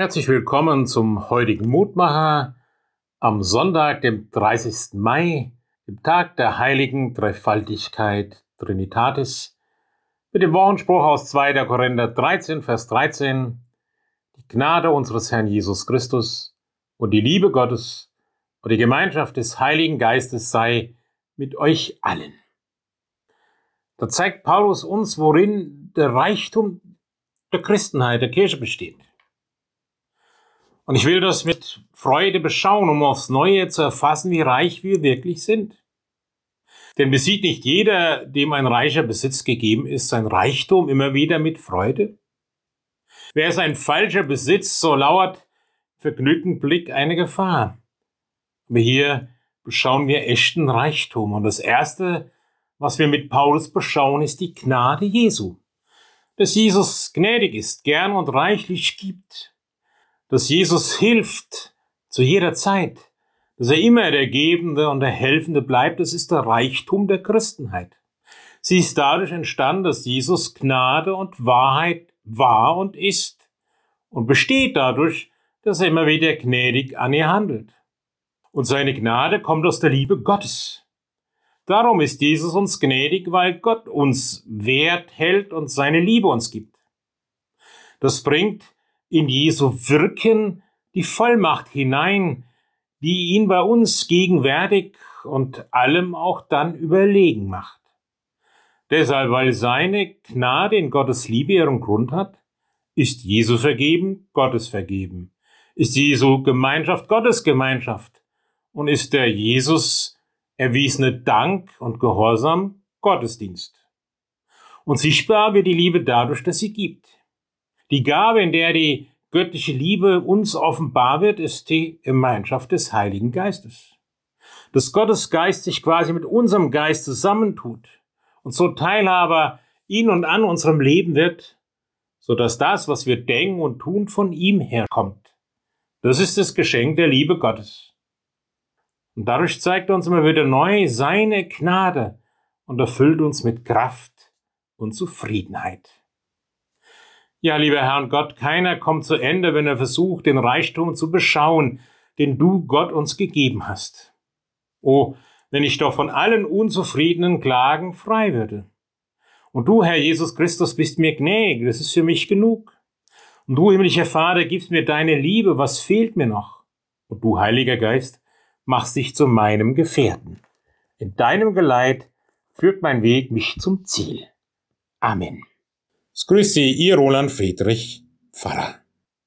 Herzlich willkommen zum heutigen Mutmacher am Sonntag, dem 30. Mai, dem Tag der heiligen Dreifaltigkeit Trinitatis, mit dem Wochenspruch aus 2. Korinther 13, Vers 13. Die Gnade unseres Herrn Jesus Christus und die Liebe Gottes und die Gemeinschaft des Heiligen Geistes sei mit euch allen. Da zeigt Paulus uns, worin der Reichtum der Christenheit, der Kirche besteht. Und ich will das mit Freude beschauen, um aufs Neue zu erfassen, wie reich wir wirklich sind. Denn besieht nicht jeder, dem ein reicher Besitz gegeben ist, sein Reichtum immer wieder mit Freude? Wer ist ein falscher Besitz, so lauert vergnügten Blick eine Gefahr. Aber hier beschauen wir echten Reichtum. Und das Erste, was wir mit Paulus beschauen, ist die Gnade Jesu. Dass Jesus gnädig ist, gern und reichlich gibt dass Jesus hilft zu jeder Zeit, dass er immer der Gebende und der Helfende bleibt, das ist der Reichtum der Christenheit. Sie ist dadurch entstanden, dass Jesus Gnade und Wahrheit war und ist und besteht dadurch, dass er immer wieder gnädig an ihr handelt. Und seine Gnade kommt aus der Liebe Gottes. Darum ist Jesus uns gnädig, weil Gott uns wert hält und seine Liebe uns gibt. Das bringt in Jesu Wirken die Vollmacht hinein, die ihn bei uns gegenwärtig und allem auch dann überlegen macht. Deshalb, weil seine Gnade in Gottes Liebe ihren Grund hat, ist Jesu vergeben, Gottes vergeben. Ist Jesu Gemeinschaft Gottes Gemeinschaft. Und ist der Jesus erwiesene Dank und Gehorsam Gottesdienst. Und sichtbar wird die Liebe dadurch, dass sie gibt. Die Gabe, in der die göttliche Liebe uns offenbar wird, ist die Gemeinschaft des Heiligen Geistes. Dass Gottes Geist sich quasi mit unserem Geist zusammentut und so Teilhaber in und an unserem Leben wird, so dass das, was wir denken und tun, von ihm herkommt. Das ist das Geschenk der Liebe Gottes. Und dadurch zeigt er uns immer wieder neu seine Gnade und erfüllt uns mit Kraft und Zufriedenheit. Ja, lieber Herr und Gott, keiner kommt zu Ende, wenn er versucht, den Reichtum zu beschauen, den du Gott uns gegeben hast. Oh, wenn ich doch von allen unzufriedenen Klagen frei würde. Und du, Herr Jesus Christus, bist mir gnädig, das ist für mich genug. Und du, himmlischer Vater, gibst mir deine Liebe, was fehlt mir noch? Und du, Heiliger Geist, machst dich zu meinem Gefährten. In deinem Geleit führt mein Weg mich zum Ziel. Amen. Sie, Ihr Roland Friedrich, Pfarrer.